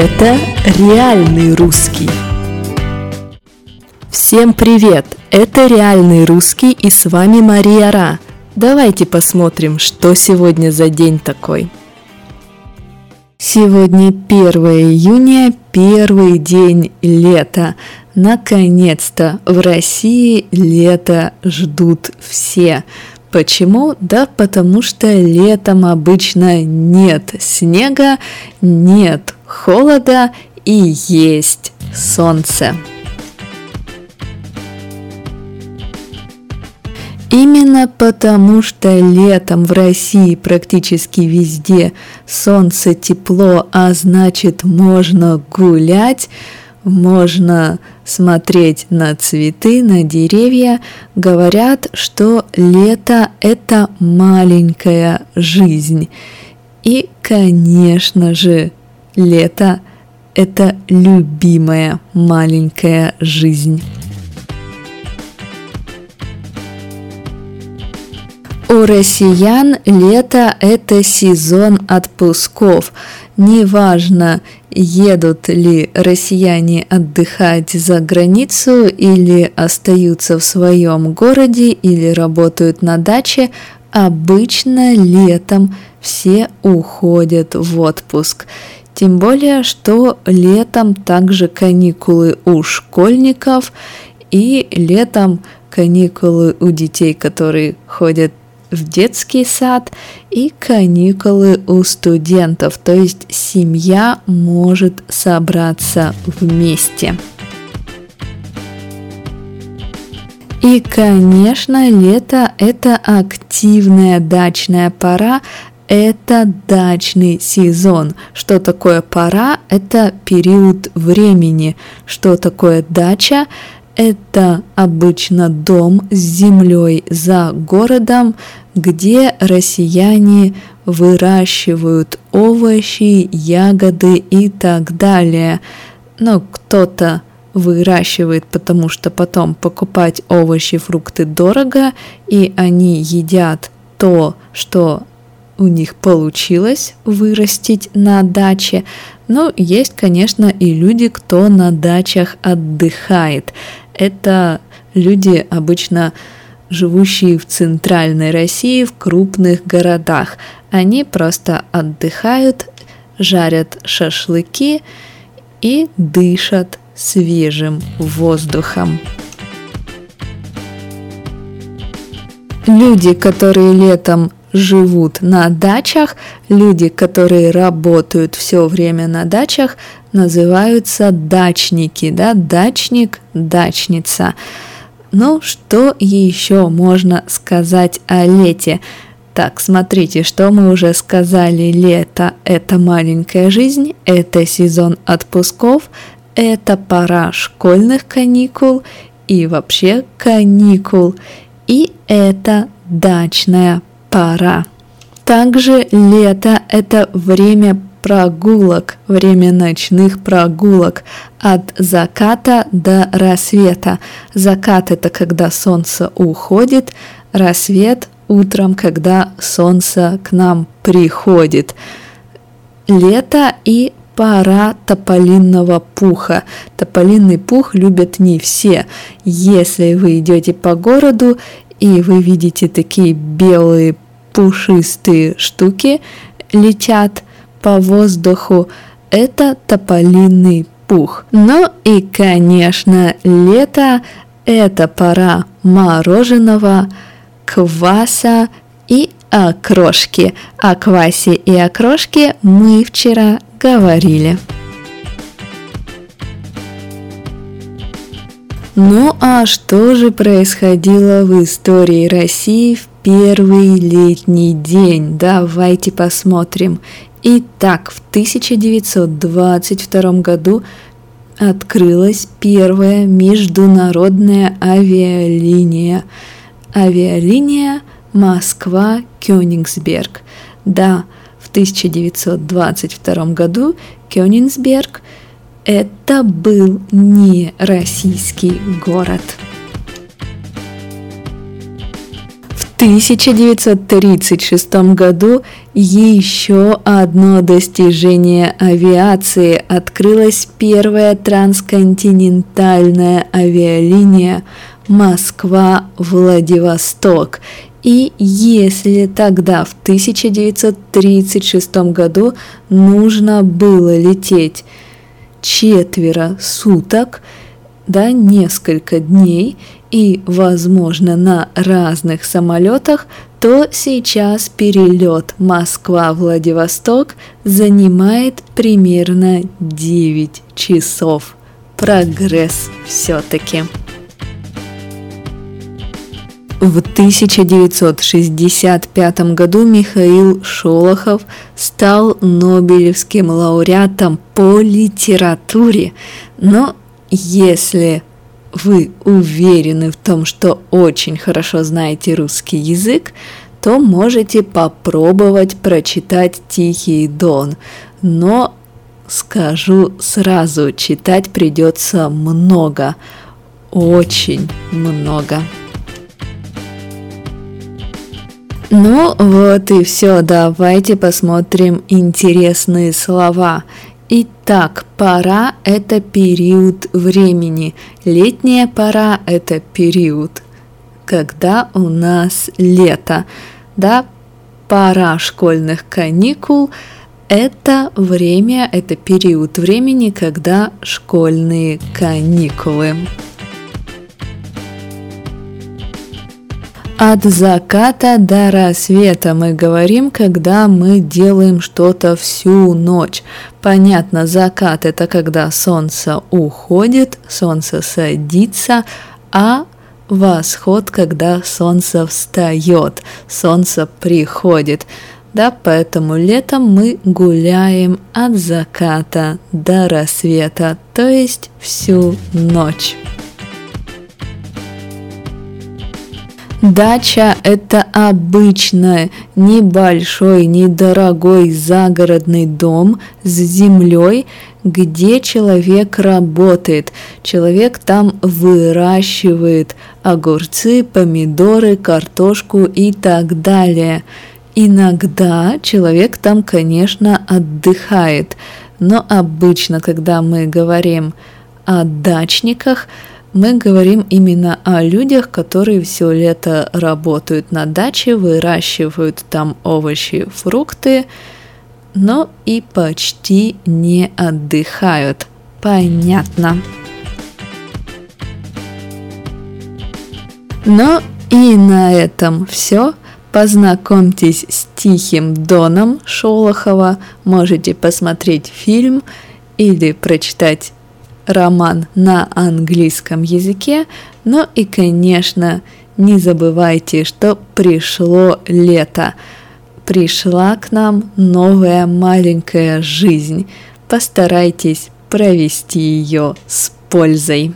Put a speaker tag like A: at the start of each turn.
A: Это реальный русский. Всем привет! Это реальный русский и с вами Мария Ра. Давайте посмотрим, что сегодня за день такой. Сегодня 1 июня, первый день лета. Наконец-то в России лето ждут все. Почему? Да потому что летом обычно нет снега, нет холода и есть солнце. Именно потому, что летом в России практически везде солнце, тепло, а значит можно гулять, можно смотреть на цветы, на деревья, говорят, что лето – это маленькая жизнь. И, конечно же, лето – это любимая маленькая жизнь. У россиян лето – это сезон отпусков. Неважно, едут ли россияне отдыхать за границу или остаются в своем городе или работают на даче, обычно летом все уходят в отпуск. Тем более, что летом также каникулы у школьников и летом каникулы у детей, которые ходят в детский сад и каникулы у студентов, то есть семья может собраться вместе. И, конечно, лето – это активная дачная пора, это дачный сезон. Что такое пора? Это период времени. Что такое дача? Это обычно дом с землей за городом, где россияне выращивают овощи, ягоды и так далее. Но кто-то выращивает, потому что потом покупать овощи, фрукты дорого, и они едят то, что у них получилось вырастить на даче. Но есть, конечно, и люди, кто на дачах отдыхает. Это люди обычно живущие в центральной России, в крупных городах. Они просто отдыхают, жарят шашлыки и дышат свежим воздухом. Люди, которые летом живут на дачах, люди, которые работают все время на дачах, называются дачники, да, дачник, дачница. Ну, что еще можно сказать о лете? Так, смотрите, что мы уже сказали. Лето – это маленькая жизнь, это сезон отпусков, это пора школьных каникул и вообще каникул. И это дачная пора. Также лето – это время прогулок, время ночных прогулок от заката до рассвета. Закат – это когда солнце уходит, рассвет – утром, когда солнце к нам приходит. Лето и пора тополинного пуха. Тополинный пух любят не все. Если вы идете по городу и вы видите такие белые пушистые штуки летят по воздуху, это тополиный пух. Ну и, конечно, лето – это пора мороженого, кваса и окрошки. О квасе и окрошке мы вчера говорили. Ну а что же происходило в истории России в первый летний день? Давайте посмотрим. Итак, в 1922 году открылась первая международная авиалиния. Авиалиния Москва-Кёнигсберг. Да, в 1922 году Кёнигсберг – это был не российский город. 1936 году еще одно достижение авиации открылась первая трансконтинентальная авиалиния Москва-Владивосток. И если тогда, в 1936 году, нужно было лететь четверо суток, да, несколько дней и, возможно, на разных самолетах, то сейчас перелет Москва-Владивосток занимает примерно 9 часов. Прогресс все-таки. В 1965 году Михаил Шолохов стал Нобелевским лауреатом по литературе, но если вы уверены в том, что очень хорошо знаете русский язык, то можете попробовать прочитать «Тихий Дон», но скажу сразу, читать придется много, очень много. Ну вот и все, давайте посмотрим интересные слова. Итак, пора – это период времени. Летняя пора – это период, когда у нас лето. Да, пора школьных каникул – это время, это период времени, когда школьные каникулы. От заката до рассвета мы говорим, когда мы делаем что-то всю ночь. Понятно, закат это когда солнце уходит, солнце садится, а восход, когда солнце встает, солнце приходит. Да, поэтому летом мы гуляем от заката до рассвета, то есть всю ночь. Дача – это обычный, небольшой, недорогой загородный дом с землей, где человек работает. Человек там выращивает огурцы, помидоры, картошку и так далее. Иногда человек там, конечно, отдыхает, но обычно, когда мы говорим о дачниках – мы говорим именно о людях, которые все лето работают на даче, выращивают там овощи, фрукты, но и почти не отдыхают. Понятно. Но и на этом все. Познакомьтесь с Тихим Доном Шолохова, можете посмотреть фильм или прочитать роман на английском языке, но и, конечно, не забывайте, что пришло лето. Пришла к нам новая маленькая жизнь. Постарайтесь провести ее с пользой.